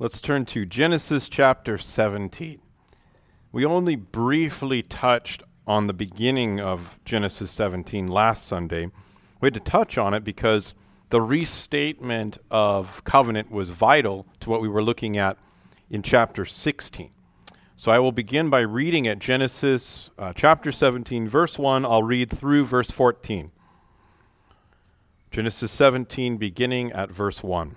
Let's turn to Genesis chapter 17. We only briefly touched on the beginning of Genesis 17 last Sunday. We had to touch on it because the restatement of covenant was vital to what we were looking at in chapter 16. So I will begin by reading at Genesis uh, chapter 17, verse 1. I'll read through verse 14. Genesis 17, beginning at verse 1.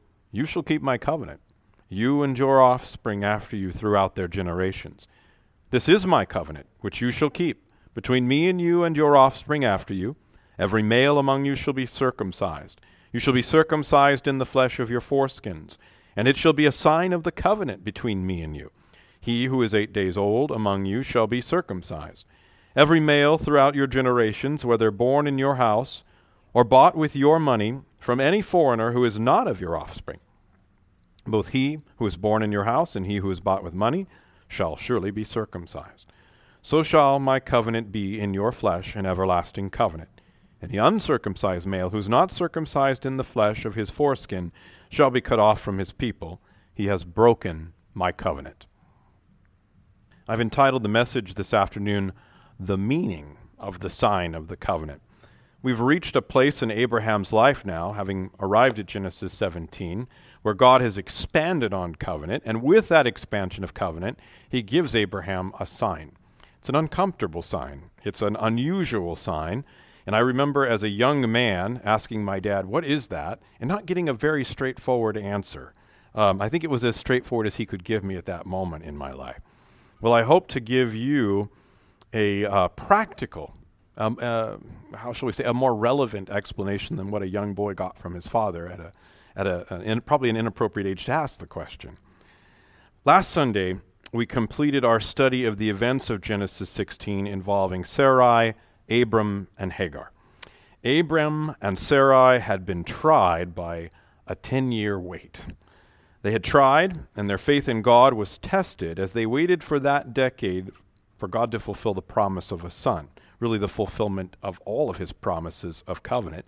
you shall keep my covenant, you and your offspring after you throughout their generations. This is my covenant, which you shall keep, between me and you and your offspring after you. Every male among you shall be circumcised. You shall be circumcised in the flesh of your foreskins, and it shall be a sign of the covenant between me and you. He who is eight days old among you shall be circumcised. Every male throughout your generations, whether born in your house or bought with your money, from any foreigner who is not of your offspring. Both he who is born in your house and he who is bought with money shall surely be circumcised. So shall my covenant be in your flesh, an everlasting covenant. And the uncircumcised male who is not circumcised in the flesh of his foreskin shall be cut off from his people. He has broken my covenant. I've entitled the message this afternoon, The Meaning of the Sign of the Covenant. We've reached a place in Abraham's life now, having arrived at Genesis 17, where God has expanded on covenant, and with that expansion of covenant, he gives Abraham a sign. It's an uncomfortable sign, it's an unusual sign. And I remember as a young man asking my dad, What is that? and not getting a very straightforward answer. Um, I think it was as straightforward as he could give me at that moment in my life. Well, I hope to give you a uh, practical um, uh, how shall we say, a more relevant explanation than what a young boy got from his father at a, at a, an in, probably an inappropriate age to ask the question. Last Sunday, we completed our study of the events of Genesis 16 involving Sarai, Abram, and Hagar. Abram and Sarai had been tried by a 10 year wait. They had tried, and their faith in God was tested as they waited for that decade for God to fulfill the promise of a son really the fulfillment of all of his promises of covenant.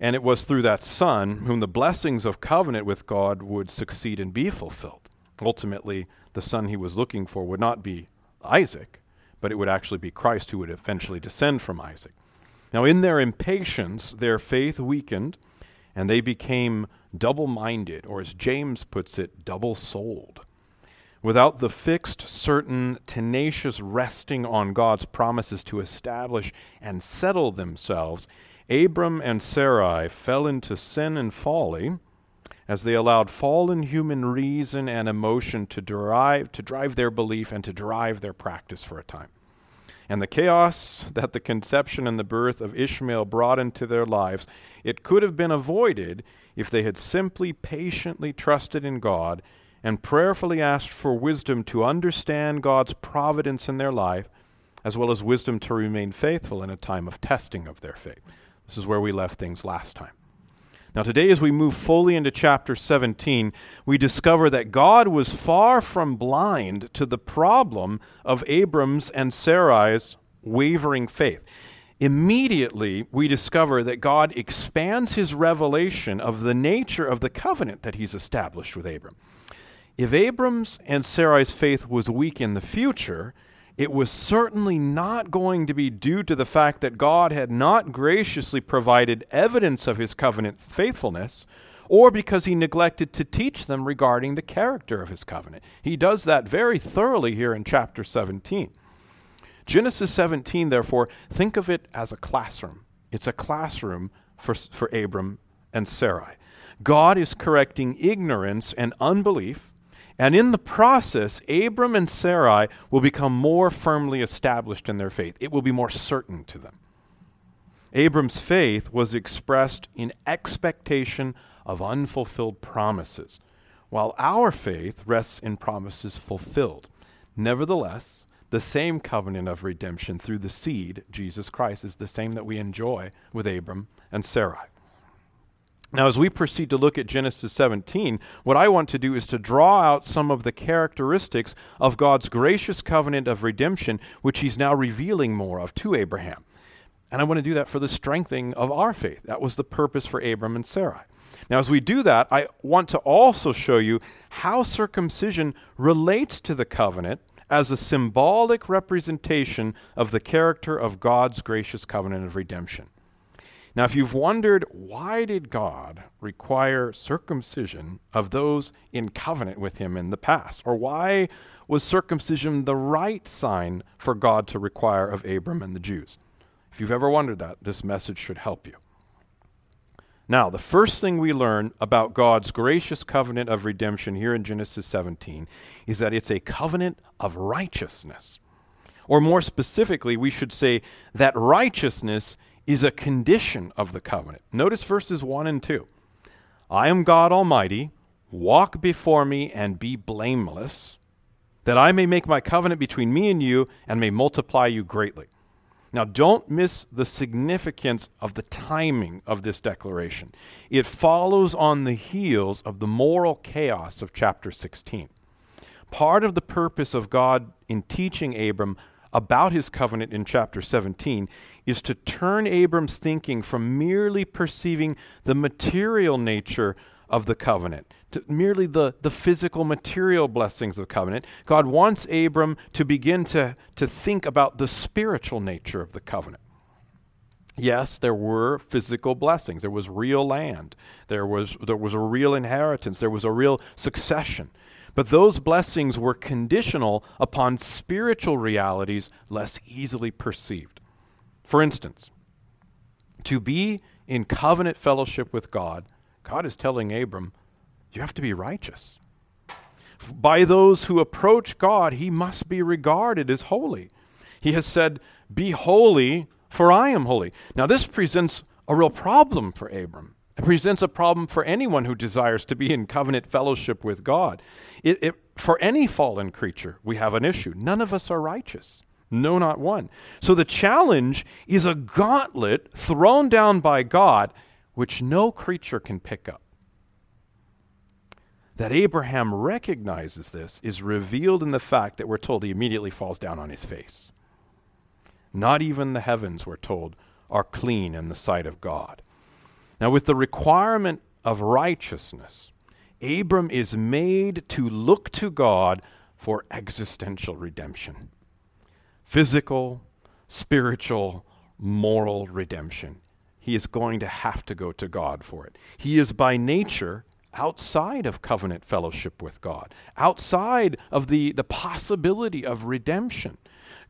And it was through that son whom the blessings of covenant with God would succeed and be fulfilled. Ultimately, the son he was looking for would not be Isaac, but it would actually be Christ who would eventually descend from Isaac. Now, in their impatience, their faith weakened, and they became double minded, or as James puts it, double souled. Without the fixed, certain, tenacious resting on God's promises to establish and settle themselves, Abram and Sarai fell into sin and folly as they allowed fallen human reason and emotion to drive, to drive their belief and to drive their practice for a time. And the chaos that the conception and the birth of Ishmael brought into their lives, it could have been avoided if they had simply patiently trusted in God and prayerfully asked for wisdom to understand God's providence in their life, as well as wisdom to remain faithful in a time of testing of their faith. This is where we left things last time. Now, today, as we move fully into chapter 17, we discover that God was far from blind to the problem of Abram's and Sarai's wavering faith. Immediately, we discover that God expands his revelation of the nature of the covenant that he's established with Abram. If Abram's and Sarai's faith was weak in the future, it was certainly not going to be due to the fact that God had not graciously provided evidence of his covenant faithfulness or because he neglected to teach them regarding the character of his covenant. He does that very thoroughly here in chapter 17. Genesis 17, therefore, think of it as a classroom. It's a classroom for, for Abram and Sarai. God is correcting ignorance and unbelief, and in the process, Abram and Sarai will become more firmly established in their faith. It will be more certain to them. Abram's faith was expressed in expectation of unfulfilled promises, while our faith rests in promises fulfilled. Nevertheless, the same covenant of redemption through the seed, Jesus Christ, is the same that we enjoy with Abram and Sarai. Now, as we proceed to look at Genesis 17, what I want to do is to draw out some of the characteristics of God's gracious covenant of redemption, which He's now revealing more of to Abraham. And I want to do that for the strengthening of our faith. That was the purpose for Abram and Sarai. Now, as we do that, I want to also show you how circumcision relates to the covenant as a symbolic representation of the character of God's gracious covenant of redemption. Now, if you've wondered why did God require circumcision of those in covenant with him in the past, or why was circumcision the right sign for God to require of Abram and the Jews? If you've ever wondered that, this message should help you. Now, the first thing we learn about God's gracious covenant of redemption here in Genesis 17 is that it's a covenant of righteousness. Or more specifically, we should say that righteousness is a condition of the covenant. Notice verses 1 and 2. I am God Almighty, walk before me and be blameless, that I may make my covenant between me and you and may multiply you greatly. Now, don't miss the significance of the timing of this declaration. It follows on the heels of the moral chaos of chapter 16. Part of the purpose of God in teaching Abram about his covenant in chapter 17 is to turn Abram's thinking from merely perceiving the material nature of the covenant, to merely the, the physical material blessings of covenant. God wants Abram to begin to, to think about the spiritual nature of the covenant. Yes, there were physical blessings. There was real land. There was, there was a real inheritance. There was a real succession. But those blessings were conditional upon spiritual realities less easily perceived. For instance, to be in covenant fellowship with God, God is telling Abram, you have to be righteous. By those who approach God, he must be regarded as holy. He has said, Be holy, for I am holy. Now, this presents a real problem for Abram. It presents a problem for anyone who desires to be in covenant fellowship with God. It, it, for any fallen creature, we have an issue. None of us are righteous. No, not one. So the challenge is a gauntlet thrown down by God, which no creature can pick up. That Abraham recognizes this is revealed in the fact that we're told he immediately falls down on his face. Not even the heavens, we're told, are clean in the sight of God. Now, with the requirement of righteousness, Abram is made to look to God for existential redemption physical, spiritual, moral redemption. He is going to have to go to God for it. He is by nature outside of covenant fellowship with God, outside of the, the possibility of redemption.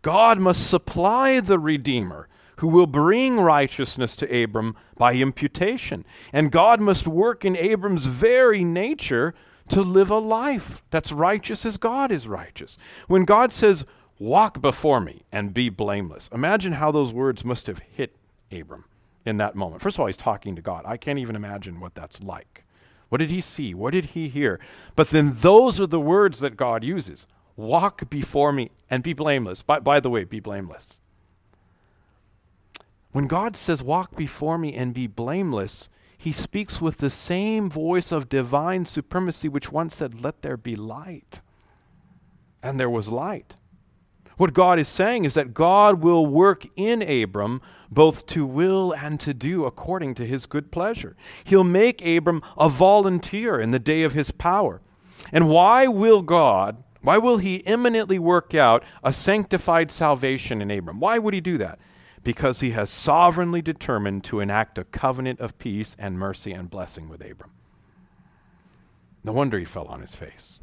God must supply the Redeemer who will bring righteousness to Abram by imputation. And God must work in Abram's very nature to live a life that's righteous as God is righteous. When God says, Walk before me and be blameless, imagine how those words must have hit Abram in that moment. First of all, he's talking to God. I can't even imagine what that's like. What did he see? What did he hear? But then those are the words that God uses walk before me and be blameless. By, by the way, be blameless. When God says, Walk before me and be blameless, he speaks with the same voice of divine supremacy which once said, Let there be light. And there was light. What God is saying is that God will work in Abram both to will and to do according to his good pleasure. He'll make Abram a volunteer in the day of his power. And why will God, why will he imminently work out a sanctified salvation in Abram? Why would he do that? Because he has sovereignly determined to enact a covenant of peace and mercy and blessing with Abram. No wonder he fell on his face.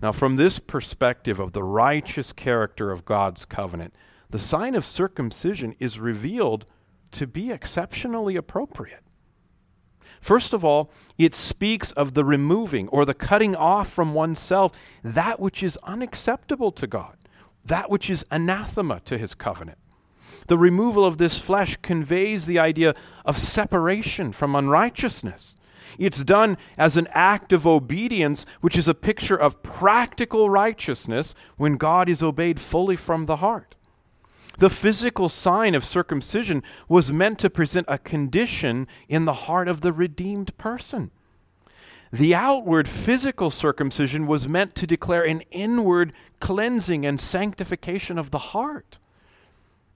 Now, from this perspective of the righteous character of God's covenant, the sign of circumcision is revealed to be exceptionally appropriate. First of all, it speaks of the removing or the cutting off from oneself that which is unacceptable to God, that which is anathema to his covenant. The removal of this flesh conveys the idea of separation from unrighteousness. It's done as an act of obedience, which is a picture of practical righteousness when God is obeyed fully from the heart. The physical sign of circumcision was meant to present a condition in the heart of the redeemed person. The outward physical circumcision was meant to declare an inward cleansing and sanctification of the heart.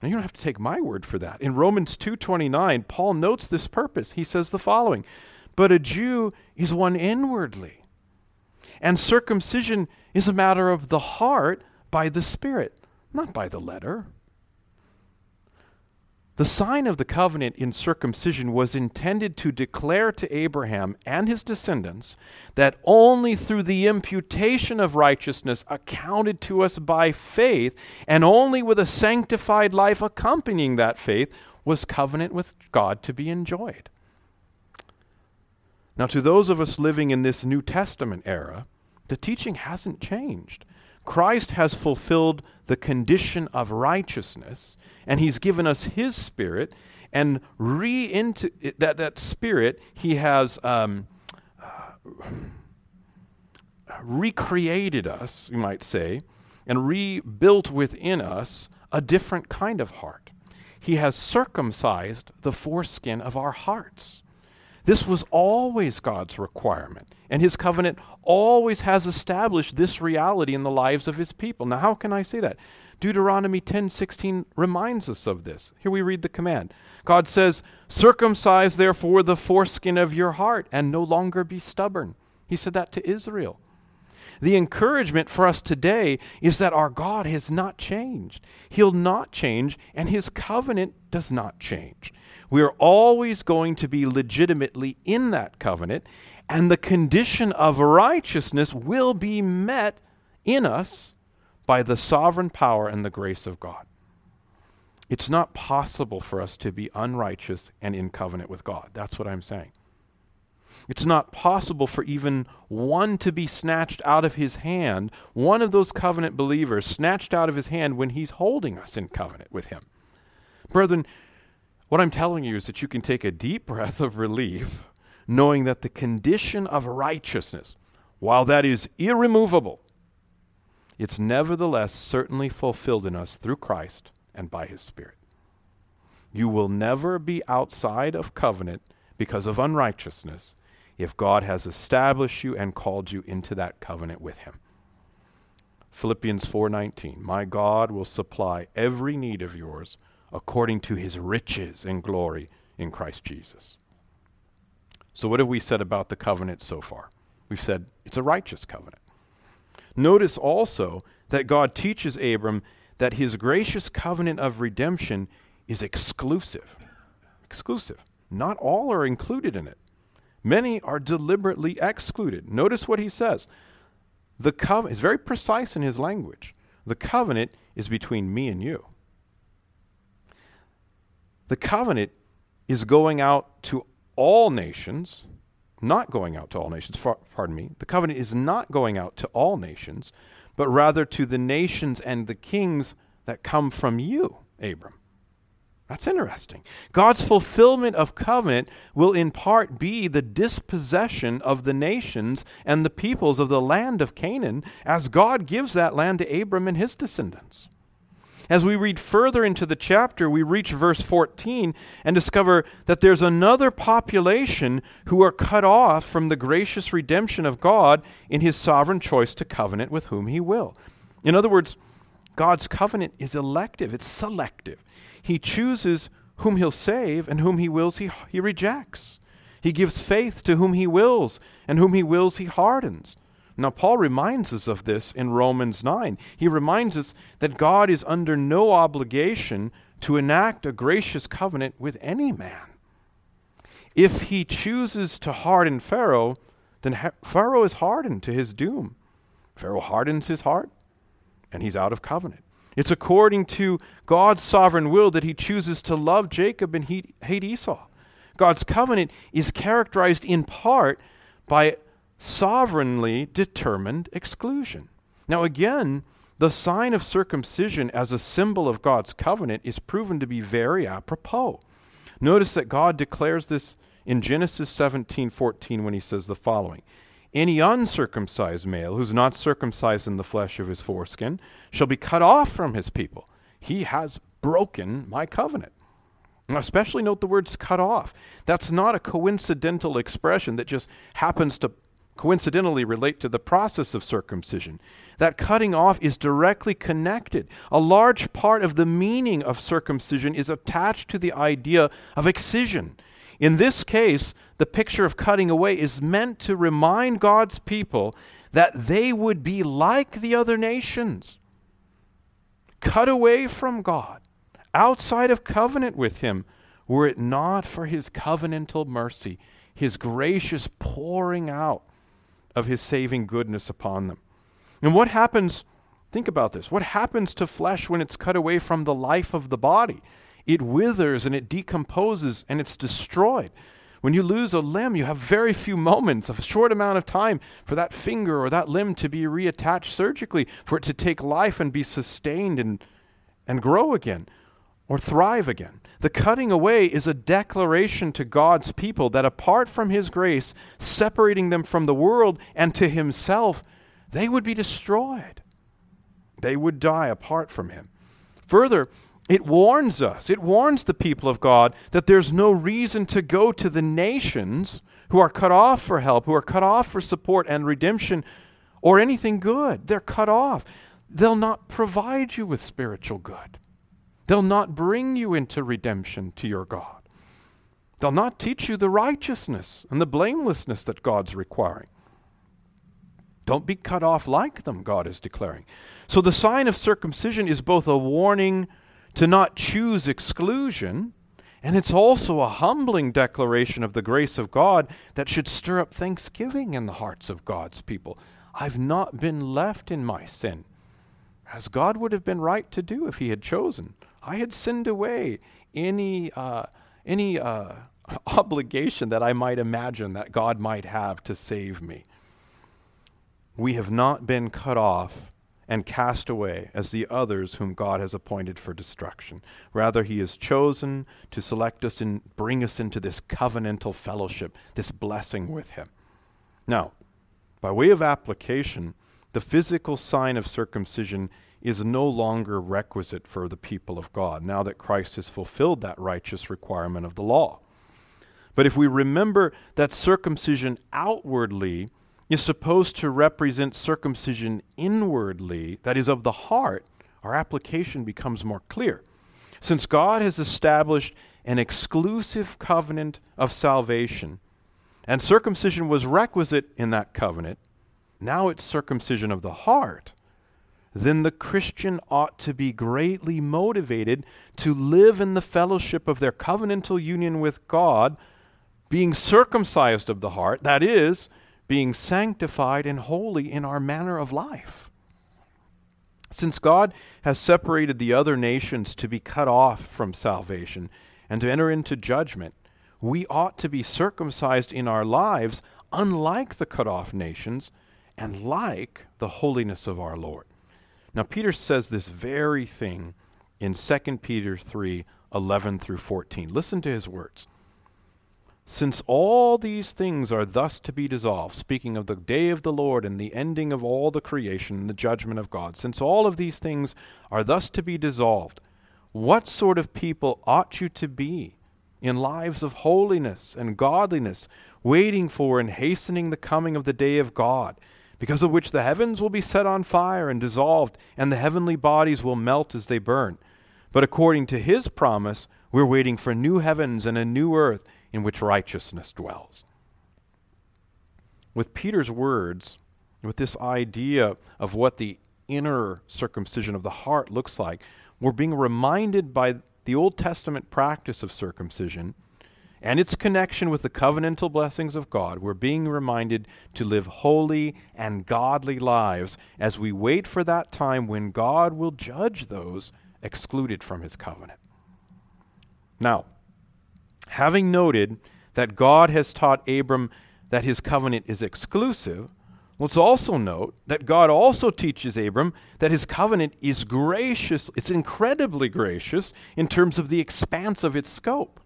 Now you don't have to take my word for that. In Romans 2:29, Paul notes this purpose. He says the following: "But a Jew is one inwardly, and circumcision is a matter of the heart by the spirit, not by the letter." The sign of the covenant in circumcision was intended to declare to Abraham and his descendants that only through the imputation of righteousness accounted to us by faith, and only with a sanctified life accompanying that faith, was covenant with God to be enjoyed. Now, to those of us living in this New Testament era, the teaching hasn't changed. Christ has fulfilled the condition of righteousness and he's given us his spirit and re into that, that spirit he has um, recreated us you might say and rebuilt within us a different kind of heart. He has circumcised the foreskin of our hearts this was always God's requirement, and His covenant always has established this reality in the lives of His people. Now, how can I say that? Deuteronomy 10:16 reminds us of this. Here we read the command. God says, "Circumcise therefore the foreskin of your heart and no longer be stubborn." He said that to Israel. The encouragement for us today is that our God has not changed. He'll not change, and His covenant does not change. We are always going to be legitimately in that covenant, and the condition of righteousness will be met in us by the sovereign power and the grace of God. It's not possible for us to be unrighteous and in covenant with God. That's what I'm saying. It's not possible for even one to be snatched out of his hand, one of those covenant believers snatched out of his hand when he's holding us in covenant with him. Brethren, what I'm telling you is that you can take a deep breath of relief knowing that the condition of righteousness, while that is irremovable, it's nevertheless certainly fulfilled in us through Christ and by his Spirit. You will never be outside of covenant because of unrighteousness if God has established you and called you into that covenant with him. Philippians 4:19 My God will supply every need of yours according to his riches and glory in Christ Jesus. So what have we said about the covenant so far? We've said it's a righteous covenant. Notice also that God teaches Abram that his gracious covenant of redemption is exclusive. Exclusive. Not all are included in it. Many are deliberately excluded. Notice what he says. The covenant is very precise in his language. The covenant is between me and you. The covenant is going out to all nations not going out to all nations. pardon me. The covenant is not going out to all nations, but rather to the nations and the kings that come from you, Abram. That's interesting. God's fulfillment of covenant will in part be the dispossession of the nations and the peoples of the land of Canaan as God gives that land to Abram and his descendants. As we read further into the chapter, we reach verse 14 and discover that there's another population who are cut off from the gracious redemption of God in his sovereign choice to covenant with whom he will. In other words, God's covenant is elective, it's selective. He chooses whom he'll save and whom he wills he, he rejects. He gives faith to whom he wills, and whom he wills he hardens. Now, Paul reminds us of this in Romans 9. He reminds us that God is under no obligation to enact a gracious covenant with any man. If he chooses to harden Pharaoh, then ha- Pharaoh is hardened to his doom. Pharaoh hardens his heart, and he's out of covenant. It's according to God's sovereign will that he chooses to love Jacob and hate Esau. God's covenant is characterized in part by sovereignly determined exclusion. Now, again, the sign of circumcision as a symbol of God's covenant is proven to be very apropos. Notice that God declares this in Genesis 17:14 when he says the following: Any uncircumcised male who's not circumcised in the flesh of his foreskin shall be cut off from his people. He has broken my covenant. Now, especially note the words cut off. That's not a coincidental expression that just happens to coincidentally relate to the process of circumcision. That cutting off is directly connected. A large part of the meaning of circumcision is attached to the idea of excision. In this case, the picture of cutting away is meant to remind God's people that they would be like the other nations, cut away from God, outside of covenant with Him, were it not for His covenantal mercy, His gracious pouring out of his saving goodness upon them. And what happens, think about this, what happens to flesh when it's cut away from the life of the body? It withers and it decomposes and it's destroyed. When you lose a limb, you have very few moments, a short amount of time for that finger or that limb to be reattached surgically, for it to take life and be sustained and, and grow again or thrive again. The cutting away is a declaration to God's people that apart from His grace, separating them from the world and to Himself, they would be destroyed. They would die apart from Him. Further, it warns us, it warns the people of God that there's no reason to go to the nations who are cut off for help, who are cut off for support and redemption or anything good. They're cut off. They'll not provide you with spiritual good. They'll not bring you into redemption to your God. They'll not teach you the righteousness and the blamelessness that God's requiring. Don't be cut off like them, God is declaring. So the sign of circumcision is both a warning to not choose exclusion, and it's also a humbling declaration of the grace of God that should stir up thanksgiving in the hearts of God's people. I've not been left in my sin, as God would have been right to do if He had chosen. I had sinned away any, uh, any uh, obligation that I might imagine that God might have to save me. We have not been cut off and cast away as the others whom God has appointed for destruction. Rather, He has chosen to select us and bring us into this covenantal fellowship, this blessing with Him. Now, by way of application, the physical sign of circumcision is no longer requisite for the people of God, now that Christ has fulfilled that righteous requirement of the law. But if we remember that circumcision outwardly is supposed to represent circumcision inwardly, that is, of the heart, our application becomes more clear. Since God has established an exclusive covenant of salvation, and circumcision was requisite in that covenant, now it's circumcision of the heart then the Christian ought to be greatly motivated to live in the fellowship of their covenantal union with God, being circumcised of the heart, that is, being sanctified and holy in our manner of life. Since God has separated the other nations to be cut off from salvation and to enter into judgment, we ought to be circumcised in our lives, unlike the cut off nations, and like the holiness of our Lord. Now, Peter says this very thing in 2 Peter 3 11 through 14. Listen to his words. Since all these things are thus to be dissolved, speaking of the day of the Lord and the ending of all the creation and the judgment of God, since all of these things are thus to be dissolved, what sort of people ought you to be in lives of holiness and godliness, waiting for and hastening the coming of the day of God? Because of which the heavens will be set on fire and dissolved, and the heavenly bodies will melt as they burn. But according to his promise, we're waiting for new heavens and a new earth in which righteousness dwells. With Peter's words, with this idea of what the inner circumcision of the heart looks like, we're being reminded by the Old Testament practice of circumcision and its connection with the covenantal blessings of God, we're being reminded to live holy and godly lives as we wait for that time when God will judge those excluded from his covenant. Now, having noted that God has taught Abram that his covenant is exclusive, let's also note that God also teaches Abram that his covenant is gracious, it's incredibly gracious in terms of the expanse of its scope.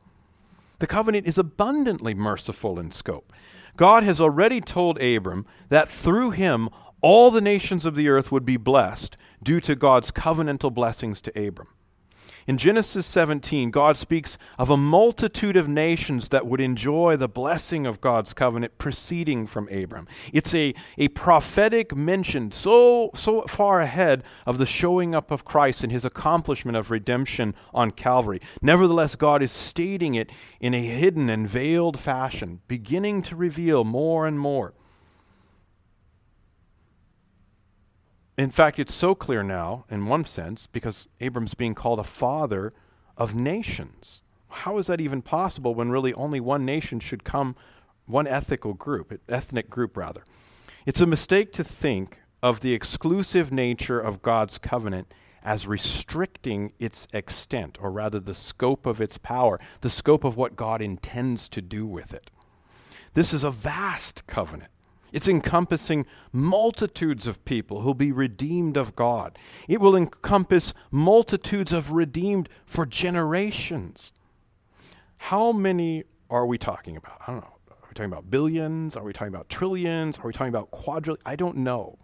The covenant is abundantly merciful in scope. God has already told Abram that through him all the nations of the earth would be blessed due to God's covenantal blessings to Abram. In Genesis 17, God speaks of a multitude of nations that would enjoy the blessing of God's covenant proceeding from Abram. It's a, a prophetic mention so, so far ahead of the showing up of Christ and his accomplishment of redemption on Calvary. Nevertheless, God is stating it in a hidden and veiled fashion, beginning to reveal more and more. In fact, it's so clear now, in one sense, because Abram's being called a father of nations. How is that even possible when really only one nation should come, one ethical group, ethnic group rather? It's a mistake to think of the exclusive nature of God's covenant as restricting its extent, or rather the scope of its power, the scope of what God intends to do with it. This is a vast covenant. It's encompassing multitudes of people who'll be redeemed of God. It will encompass multitudes of redeemed for generations. How many are we talking about? I don't know. Are we talking about billions? Are we talking about trillions? Are we talking about quadrillions? I don't know.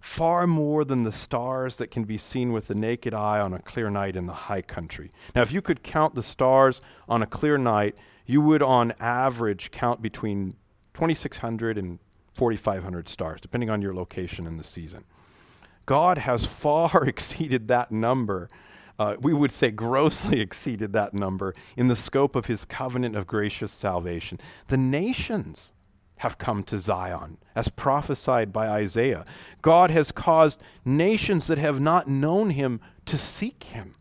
Far more than the stars that can be seen with the naked eye on a clear night in the high country. Now, if you could count the stars on a clear night, you would on average count between 2,600 and 4,500 stars, depending on your location in the season. God has far exceeded that number. Uh, we would say grossly exceeded that number in the scope of his covenant of gracious salvation. The nations have come to Zion, as prophesied by Isaiah. God has caused nations that have not known him to seek him.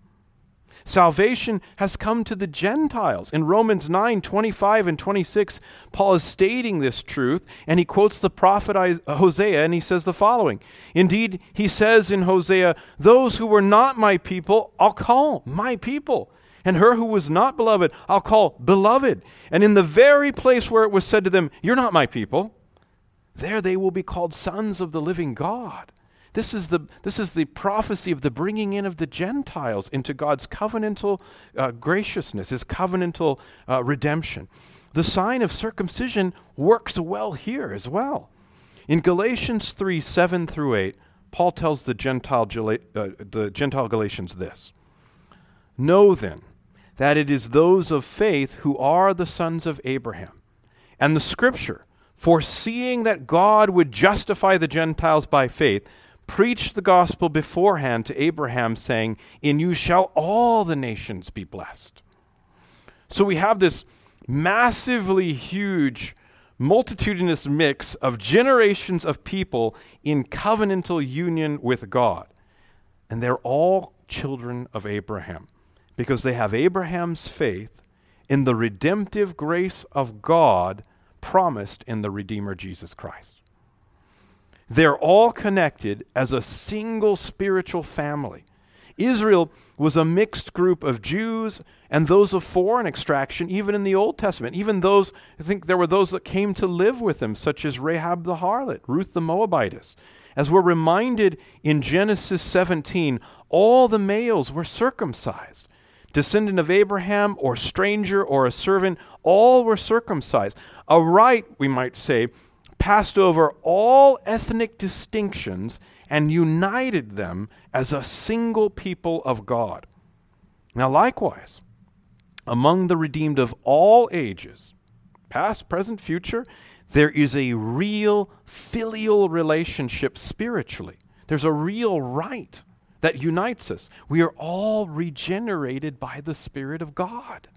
Salvation has come to the Gentiles. In Romans 9 25 and 26, Paul is stating this truth, and he quotes the prophet Hosea, and he says the following Indeed, he says in Hosea, Those who were not my people, I'll call my people. And her who was not beloved, I'll call beloved. And in the very place where it was said to them, You're not my people, there they will be called sons of the living God. This is the, this is the prophecy of the bringing in of the Gentiles into God's covenantal uh, graciousness, his covenantal uh, redemption. The sign of circumcision works well here as well. In Galatians 3 7 through 8, Paul tells the Gentile, uh, the Gentile Galatians this Know then that it is those of faith who are the sons of Abraham. And the scripture, foreseeing that God would justify the Gentiles by faith, preached the gospel beforehand to Abraham, saying, In you shall all the nations be blessed. So we have this massively huge, multitudinous mix of generations of people in covenantal union with God. And they're all children of Abraham because they have Abraham's faith in the redemptive grace of God promised in the Redeemer Jesus Christ. They're all connected as a single spiritual family. Israel was a mixed group of Jews and those of foreign extraction, even in the Old Testament. Even those, I think there were those that came to live with them, such as Rahab the harlot, Ruth the Moabitess. As we're reminded in Genesis 17, all the males were circumcised. Descendant of Abraham, or stranger, or a servant, all were circumcised. A rite, we might say, passed over all ethnic distinctions and united them as a single people of God. Now, likewise, among the redeemed of all ages, past, present, future, there is a real filial relationship spiritually. There's a real rite that unites us. We are all regenerated by the Spirit of God.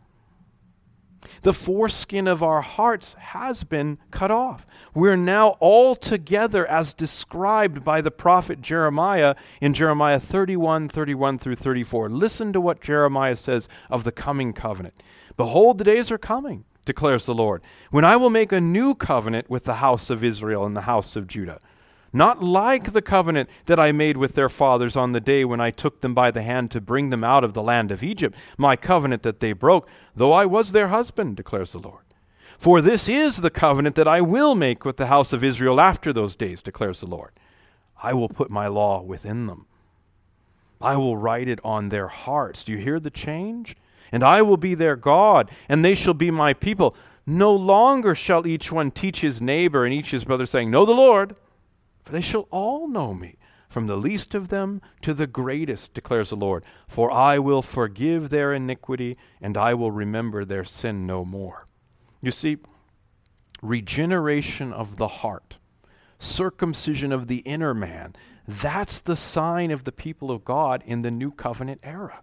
The foreskin of our hearts has been cut off. We're now all together as described by the prophet Jeremiah in Jeremiah 31, 31 through 34. Listen to what Jeremiah says of the coming covenant. Behold, the days are coming, declares the Lord, when I will make a new covenant with the house of Israel and the house of Judah not like the covenant that I made with their fathers on the day when I took them by the hand to bring them out of the land of Egypt, my covenant that they broke, though I was their husband, declares the Lord. For this is the covenant that I will make with the house of Israel after those days, declares the Lord. I will put my law within them. I will write it on their hearts. Do you hear the change? And I will be their God, and they shall be my people. No longer shall each one teach his neighbor and each his brother, saying, Know the Lord for they shall all know me, from the least of them to the greatest, declares the Lord. For I will forgive their iniquity, and I will remember their sin no more. You see, regeneration of the heart, circumcision of the inner man, that's the sign of the people of God in the new covenant era.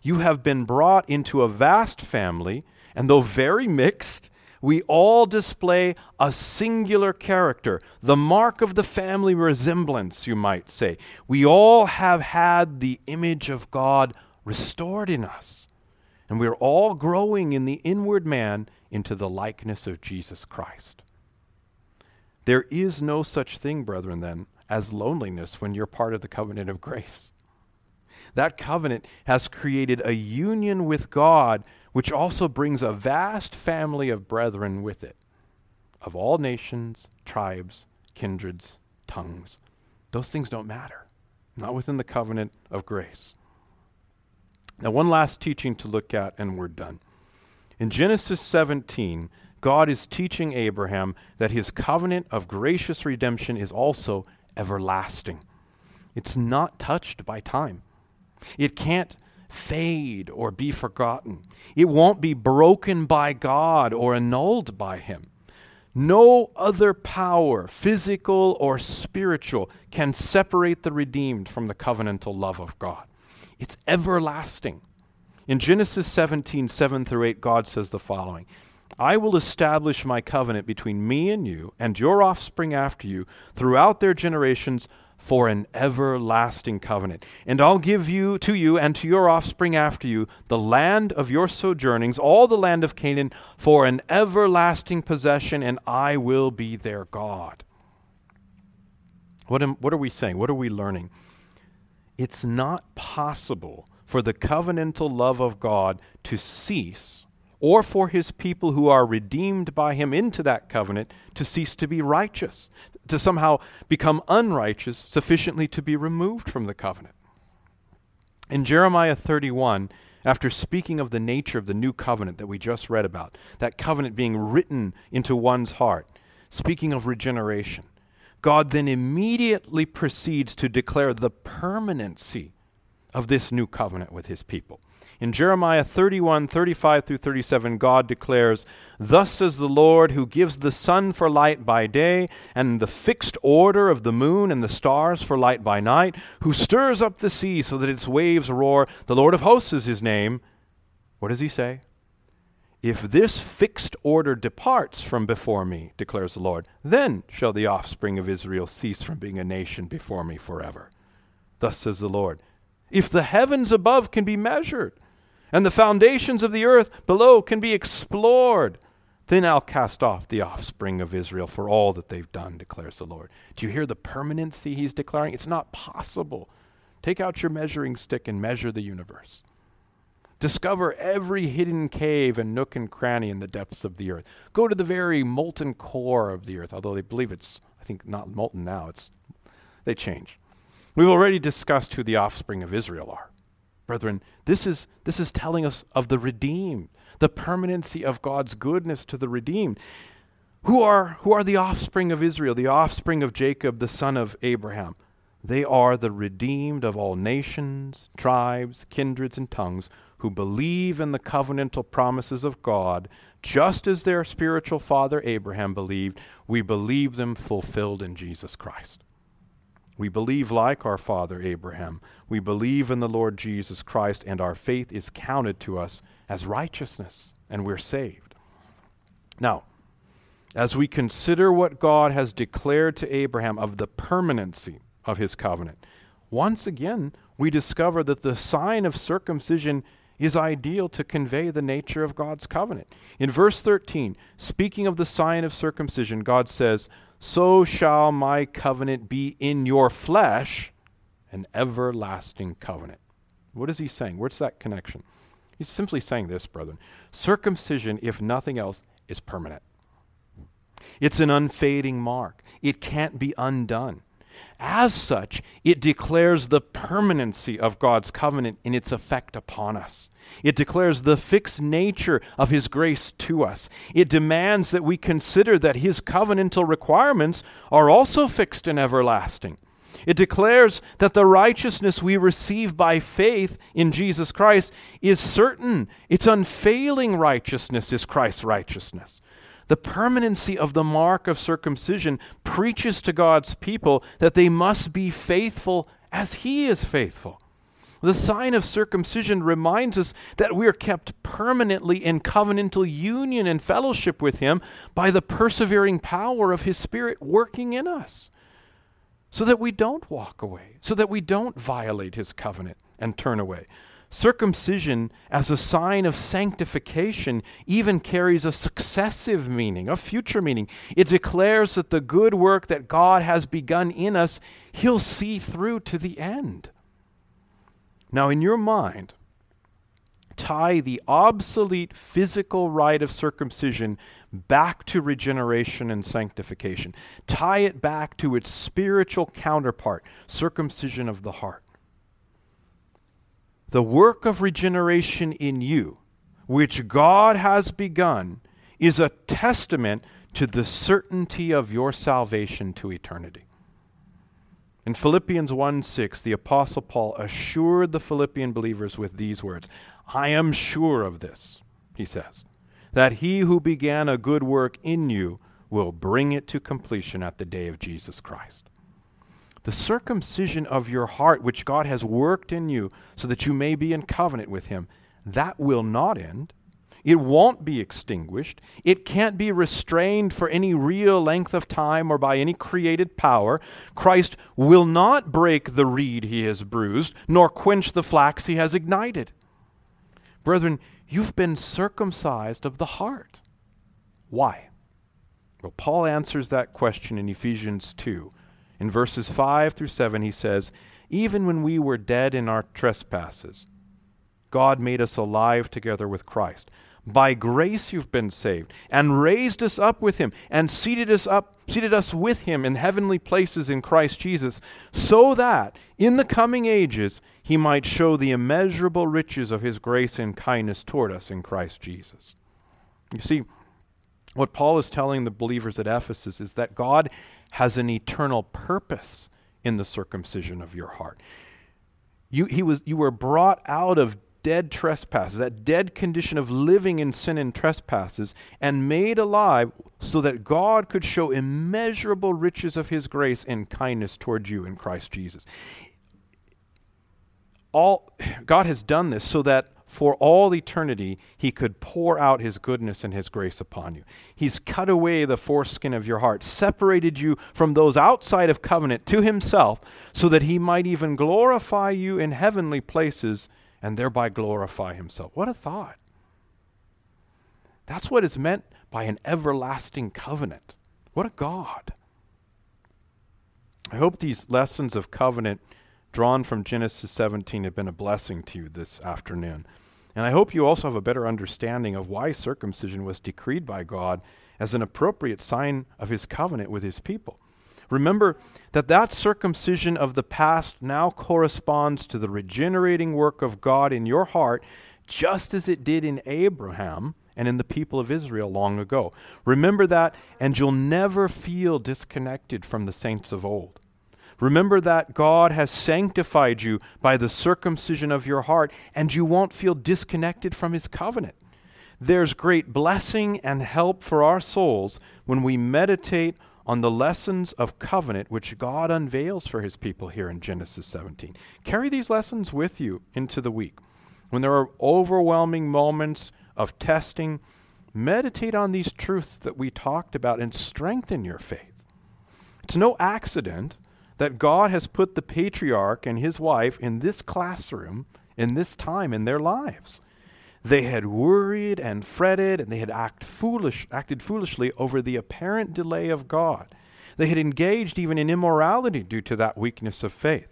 You have been brought into a vast family, and though very mixed, we all display a singular character, the mark of the family resemblance, you might say. We all have had the image of God restored in us. And we're all growing in the inward man into the likeness of Jesus Christ. There is no such thing, brethren, then, as loneliness when you're part of the covenant of grace. That covenant has created a union with God which also brings a vast family of brethren with it, of all nations, tribes, kindreds, tongues. Those things don't matter, not within the covenant of grace. Now, one last teaching to look at, and we're done. In Genesis 17, God is teaching Abraham that his covenant of gracious redemption is also everlasting. It's not touched by time. It can't fade or be forgotten. It won't be broken by God or annulled by Him. No other power, physical or spiritual, can separate the redeemed from the covenantal love of God. It's everlasting. In Genesis 17, 7 through 8, God says the following I will establish my covenant between me and you and your offspring after you throughout their generations for an everlasting covenant. And I'll give you to you and to your offspring after you the land of your sojournings, all the land of Canaan, for an everlasting possession, and I will be their God. What, am, what are we saying? What are we learning? It's not possible for the covenantal love of God to cease or for his people who are redeemed by him into that covenant to cease to be righteous to somehow become unrighteous sufficiently to be removed from the covenant. In Jeremiah 31, after speaking of the nature of the new covenant that we just read about, that covenant being written into one's heart, speaking of regeneration, God then immediately proceeds to declare the permanency of this new covenant with his people. In Jeremiah 31, 35 through 37, God declares, Thus says the Lord, who gives the sun for light by day, and the fixed order of the moon and the stars for light by night, who stirs up the sea so that its waves roar. The Lord of hosts is his name. What does he say? If this fixed order departs from before me, declares the Lord, then shall the offspring of Israel cease from being a nation before me forever. Thus says the Lord. If the heavens above can be measured, and the foundations of the earth below can be explored. Then I'll cast off the offspring of Israel for all that they've done, declares the Lord. Do you hear the permanency he's declaring? It's not possible. Take out your measuring stick and measure the universe. Discover every hidden cave and nook and cranny in the depths of the earth. Go to the very molten core of the earth, although they believe it's, I think, not molten now. It's, they change. We've already discussed who the offspring of Israel are. Brethren, this is, this is telling us of the redeemed, the permanency of God's goodness to the redeemed. Who are, who are the offspring of Israel, the offspring of Jacob, the son of Abraham? They are the redeemed of all nations, tribes, kindreds, and tongues who believe in the covenantal promises of God, just as their spiritual father Abraham believed. We believe them fulfilled in Jesus Christ. We believe like our father Abraham. We believe in the Lord Jesus Christ, and our faith is counted to us as righteousness, and we're saved. Now, as we consider what God has declared to Abraham of the permanency of his covenant, once again we discover that the sign of circumcision is ideal to convey the nature of God's covenant. In verse 13, speaking of the sign of circumcision, God says, So shall my covenant be in your flesh, an everlasting covenant. What is he saying? Where's that connection? He's simply saying this, brethren. Circumcision, if nothing else, is permanent. It's an unfading mark. It can't be undone. As such, it declares the permanency of God's covenant in its effect upon us. It declares the fixed nature of His grace to us. It demands that we consider that His covenantal requirements are also fixed and everlasting. It declares that the righteousness we receive by faith in Jesus Christ is certain. Its unfailing righteousness is Christ's righteousness. The permanency of the mark of circumcision preaches to God's people that they must be faithful as He is faithful. The sign of circumcision reminds us that we are kept permanently in covenantal union and fellowship with Him by the persevering power of His Spirit working in us, so that we don't walk away, so that we don't violate His covenant and turn away. Circumcision, as a sign of sanctification, even carries a successive meaning, a future meaning. It declares that the good work that God has begun in us, He'll see through to the end. Now, in your mind, tie the obsolete physical rite of circumcision back to regeneration and sanctification. Tie it back to its spiritual counterpart, circumcision of the heart. The work of regeneration in you, which God has begun, is a testament to the certainty of your salvation to eternity. In Philippians 1 6, the Apostle Paul assured the Philippian believers with these words I am sure of this, he says, that he who began a good work in you will bring it to completion at the day of Jesus Christ the circumcision of your heart, which God has worked in you so that you may be in covenant with Him, that will not end. It won't be extinguished. It can't be restrained for any real length of time or by any created power. Christ will not break the reed he has bruised, nor quench the flax he has ignited. Brethren, you've been circumcised of the heart. Why? Well, Paul answers that question in Ephesians 2 in verses 5 through 7, he says, Even when we were dead in our trespasses, God made us alive together with Christ. By grace you've been saved, and raised us up with him, and seated us up, seated us with him in heavenly places in Christ Jesus, so that in the coming ages he might show the immeasurable riches of his grace and kindness toward us in Christ Jesus. You see, what Paul is telling the believers at Ephesus is that God has an eternal purpose in the circumcision of your heart. You, he was, you were brought out of dead trespasses, that dead condition of living in sin and trespasses, and made alive so that God could show immeasurable riches of his grace and kindness towards you in Christ Jesus. All, God has done this so that for all eternity, he could pour out his goodness and his grace upon you. He's cut away the foreskin of your heart, separated you from those outside of covenant to himself, so that he might even glorify you in heavenly places and thereby glorify himself. What a thought! That's what is meant by an everlasting covenant. What a God! I hope these lessons of covenant drawn from Genesis 17 have been a blessing to you this afternoon. And I hope you also have a better understanding of why circumcision was decreed by God as an appropriate sign of his covenant with his people. Remember that that circumcision of the past now corresponds to the regenerating work of God in your heart, just as it did in Abraham and in the people of Israel long ago. Remember that, and you'll never feel disconnected from the saints of old. Remember that God has sanctified you by the circumcision of your heart, and you won't feel disconnected from His covenant. There's great blessing and help for our souls when we meditate on the lessons of covenant which God unveils for His people here in Genesis 17. Carry these lessons with you into the week. When there are overwhelming moments of testing, meditate on these truths that we talked about and strengthen your faith. It's no accident that God has put the patriarch and his wife in this classroom in this time in their lives. They had worried and fretted, and they had act foolish, acted foolishly over the apparent delay of God. They had engaged even in immorality due to that weakness of faith.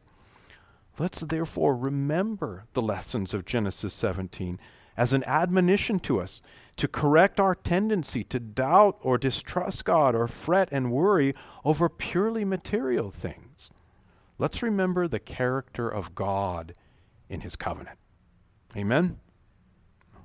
Let's therefore remember the lessons of Genesis 17 as an admonition to us to correct our tendency to doubt or distrust God or fret and worry over purely material things. Let's remember the character of God in His covenant. Amen.